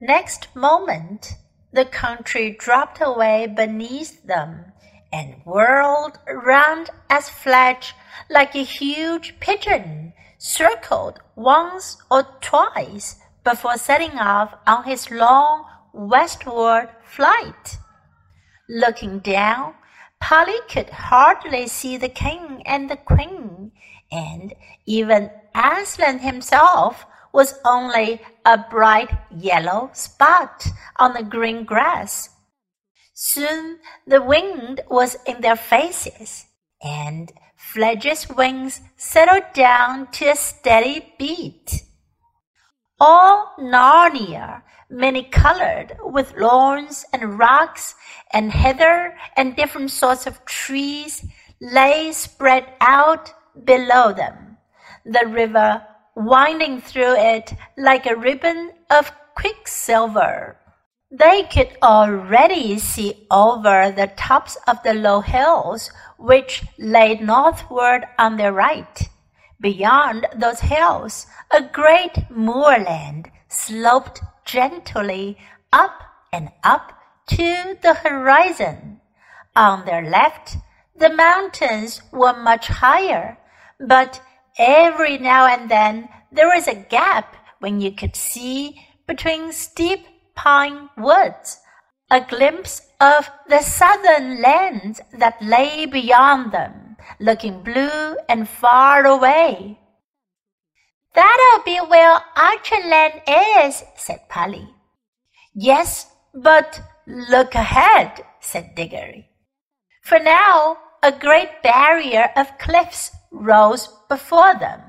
Next moment, the country dropped away beneath them and whirled round as Fledge like a huge pigeon circled once or twice before setting off on his long westward flight. Looking down, Polly could hardly see the king and the queen, and even Aslan himself was only a bright yellow spot on the green grass. Soon the wind was in their faces, and Fledge's wings settled down to a steady beat. All Narnia, many colored, with lawns and rocks and heather and different sorts of trees, lay spread out below them. The river winding through it like a ribbon of quicksilver. They could already see over the tops of the low hills which lay northward on their right. Beyond those hills, a great moorland sloped gently up and up to the horizon. On their left, the mountains were much higher, but every now and then there was a gap when you could see between steep pine woods a glimpse of the southern lands that lay beyond them, looking blue and far away. That'll be where Archenland is, said Polly. Yes, but look ahead, said Diggory. For now, a great barrier of cliffs rose before them,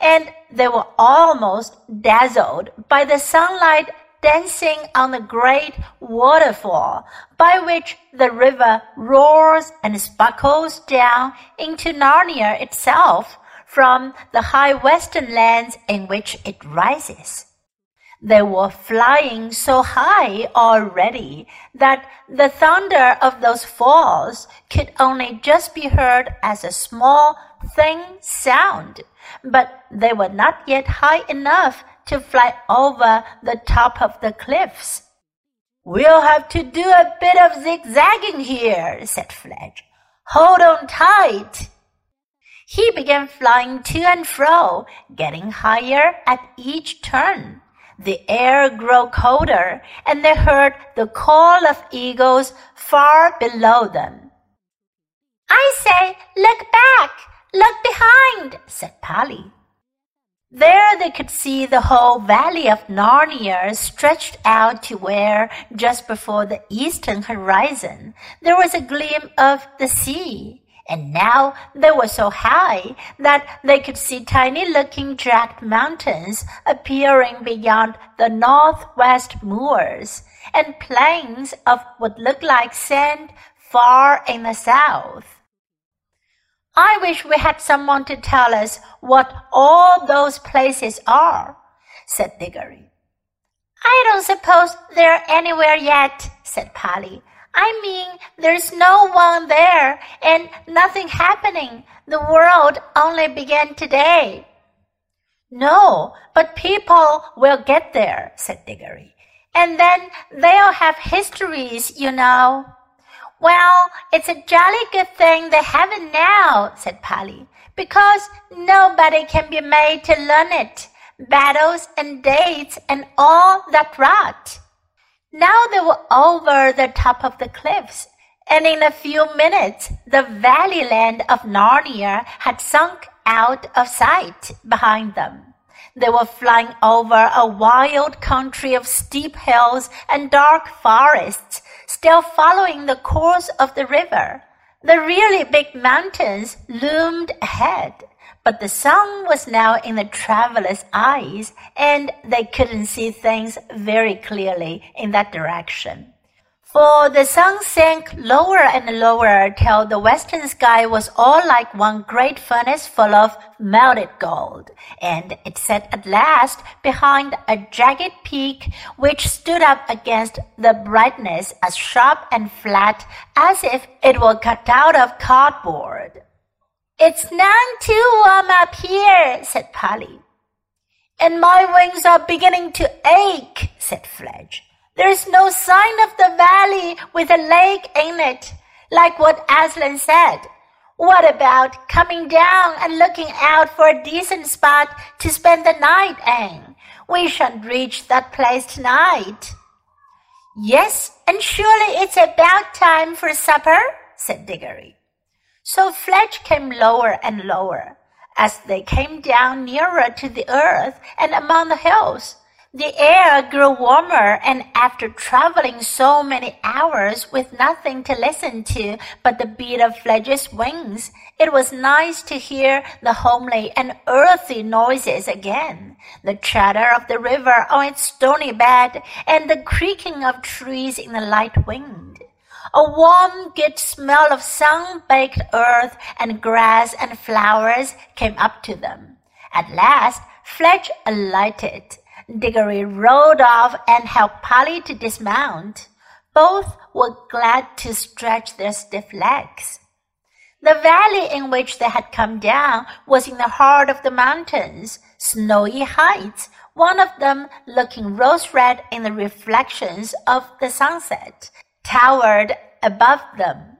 and they were almost dazzled by the sunlight dancing on the great waterfall by which the river roars and sparkles down into Narnia itself from the high western lands in which it rises. They were flying so high already that the thunder of those falls could only just be heard as a small, thin sound, but they were not yet high enough to fly over the top of the cliffs. We'll have to do a bit of zigzagging here, said Fledge. Hold on tight. He began flying to and fro, getting higher at each turn. The air grew colder, and they heard the call of eagles far below them. I say, look back, look behind, said Polly. There they could see the whole valley of Narnia stretched out to where, just before the eastern horizon, there was a gleam of the sea and now they were so high that they could see tiny looking jagged mountains appearing beyond the northwest moors, and plains of what looked like sand far in the south. I wish we had someone to tell us what all those places are, said Diggory. I don't suppose they're anywhere yet, said Polly. I mean, there's no one there and nothing happening. The world only began today. No, but people will get there, said Diggory. And then they'll have histories, you know. Well, it's a jolly good thing they haven't now, said Polly, because nobody can be made to learn it. Battles and dates and all that rot. Now they were over the top of the cliffs, and in a few minutes the valley land of Narnia had sunk out of sight behind them. They were flying over a wild country of steep hills and dark forests, still following the course of the river. The really big mountains loomed ahead, but the sun was now in the travelers' eyes, and they couldn't see things very clearly in that direction. For the sun sank lower and lower till the western sky was all like one great furnace full of melted gold, and it set at last behind a jagged peak which stood up against the brightness as sharp and flat as if it were cut out of cardboard. It's none too warm up here, said Polly. And my wings are beginning to ache, said Fledge. There's no sign of the valley with a lake in it, like what Aslan said. What about coming down and looking out for a decent spot to spend the night in? We shan't reach that place tonight. Yes, and surely it's about time for supper, said Diggory. So Fledge came lower and lower. As they came down nearer to the earth and among the hills, the air grew warmer, and after traveling so many hours with nothing to listen to but the beat of Fledge's wings, it was nice to hear the homely and earthy noises again, the chatter of the river on its stony bed, and the creaking of trees in the light wind. A warm, good smell of sun-baked earth and grass and flowers came up to them. At last, Fledge alighted Diggory rode off and helped Polly to dismount. Both were glad to stretch their stiff legs. The valley in which they had come down was in the heart of the mountains, snowy heights, one of them looking rose red in the reflections of the sunset, towered above them.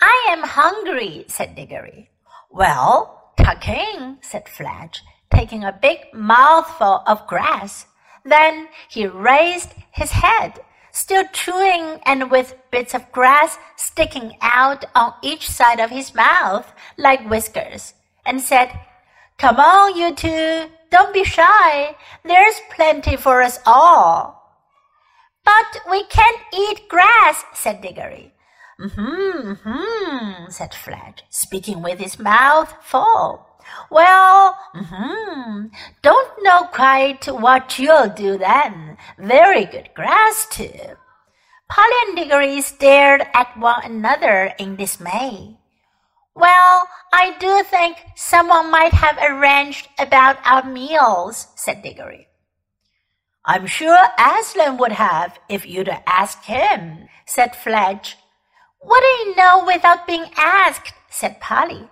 I am hungry, said Diggory. Well, tuck in, said Fledge taking a big mouthful of grass. Then he raised his head, still chewing and with bits of grass sticking out on each side of his mouth like whiskers, and said, Come on, you two, don't be shy. There's plenty for us all. But we can't eat grass, said Diggory. Hmm, hmm, said Fledge, speaking with his mouth full. Well, hmm, don't know quite what you'll do then. Very good grass, too. Polly and Diggory stared at one another in dismay. Well, I do think someone might have arranged about our meals, said Diggory. I'm sure Aslan would have if you'd asked him, said Fledge. What do you know without being asked? said Polly.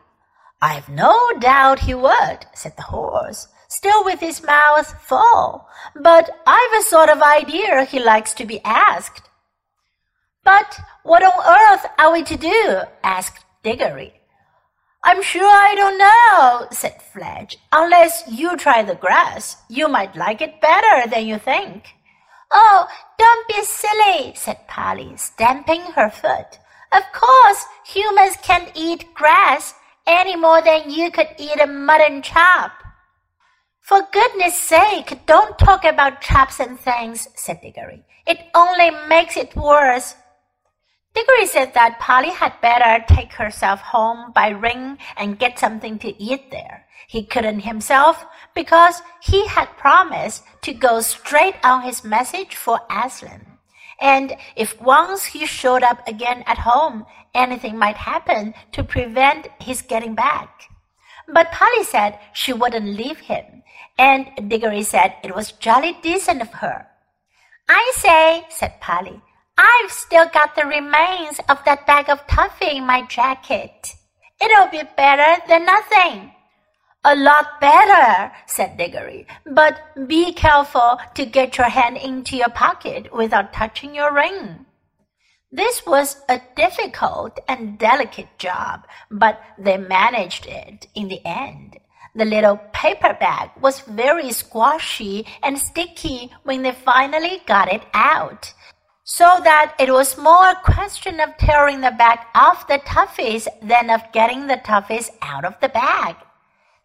I've no doubt he would, said the horse, still with his mouth full, but I've a sort of idea he likes to be asked. But what on earth are we to do? asked Diggory. I'm sure I don't know, said Fledge. Unless you try the grass, you might like it better than you think. Oh, don't be silly, said Polly, stamping her foot. Of course, humans can't eat grass any more than you could eat a mutton chop. For goodness sake, don't talk about chops and things, said Diggory. It only makes it worse. Diggory said that Polly had better take herself home by ring and get something to eat there. He couldn't himself because he had promised to go straight on his message for Aslan. And if once he showed up again at home, anything might happen to prevent his getting back. But Polly said she wouldn't leave him, and Diggory said it was jolly decent of her. I say, said Polly, I've still got the remains of that bag of toffee in my jacket. It'll be better than nothing. A lot better, said Diggory, but be careful to get your hand into your pocket without touching your ring. This was a difficult and delicate job, but they managed it in the end. The little paper bag was very squashy and sticky when they finally got it out, so that it was more a question of tearing the bag off the toffees than of getting the toffees out of the bag.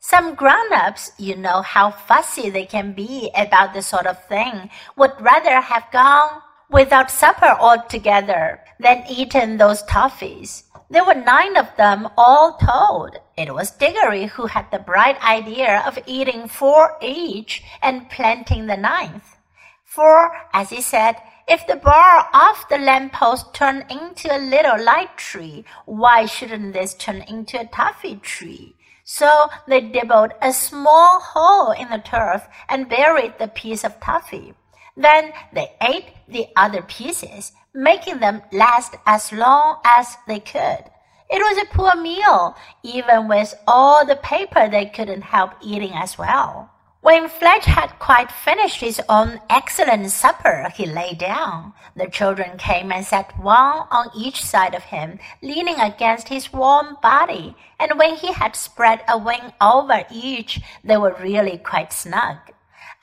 Some grown-ups, you know how fussy they can be about this sort of thing, would rather have gone without supper altogether than eaten those toffees. There were nine of them all told. It was Diggory who had the bright idea of eating four each and planting the ninth. For, as he said, if the bar off the lamppost turned into a little light tree, why shouldn't this turn into a toffee tree? So they dibbled a small hole in the turf and buried the piece of toffee. Then they ate the other pieces, making them last as long as they could. It was a poor meal, even with all the paper they couldn't help eating as well. When Fledge had quite finished his own excellent supper, he lay down. The children came and sat one on each side of him, leaning against his warm body, and when he had spread a wing over each, they were really quite snug.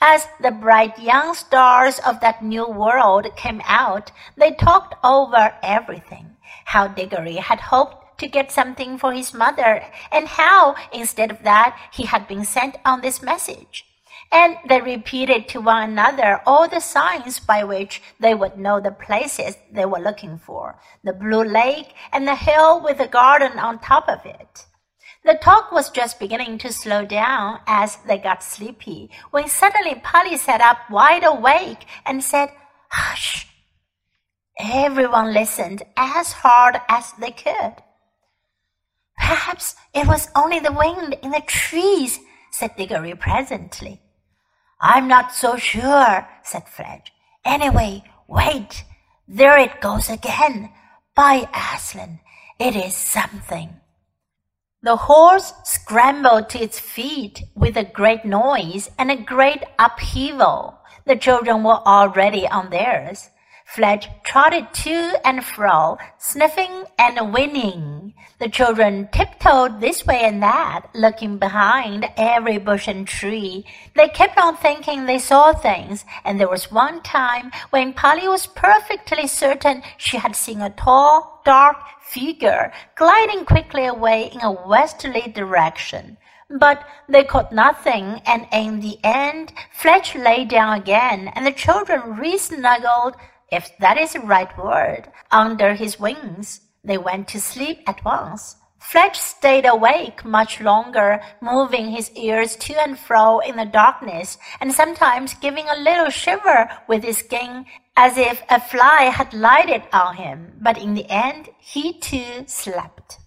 As the bright young stars of that new world came out, they talked over everything. How Diggory had hoped to get something for his mother, and how, instead of that, he had been sent on this message. And they repeated to one another all the signs by which they would know the places they were looking for the blue lake and the hill with the garden on top of it. The talk was just beginning to slow down as they got sleepy when suddenly Polly sat up wide awake and said, Hush! Everyone listened as hard as they could. Perhaps it was only the wind in the trees, said Diggory presently. I'm not so sure, said Fledge. Anyway, wait. There it goes again. By Aslan, it is something. The horse scrambled to its feet with a great noise and a great upheaval. The children were already on theirs. Fledge trotted to and fro, sniffing and whinnying. The children tiptoed this way and that, looking behind every bush and tree. They kept on thinking they saw things, and there was one time when Polly was perfectly certain she had seen a tall, dark figure gliding quickly away in a westerly direction. But they caught nothing, and in the end, Fledge lay down again, and the children re-snuggled, if that is the right word, under his wings. They went to sleep at once. Fledge stayed awake much longer, moving his ears to and fro in the darkness, and sometimes giving a little shiver with his skin as if a fly had lighted on him. But in the end, he too slept.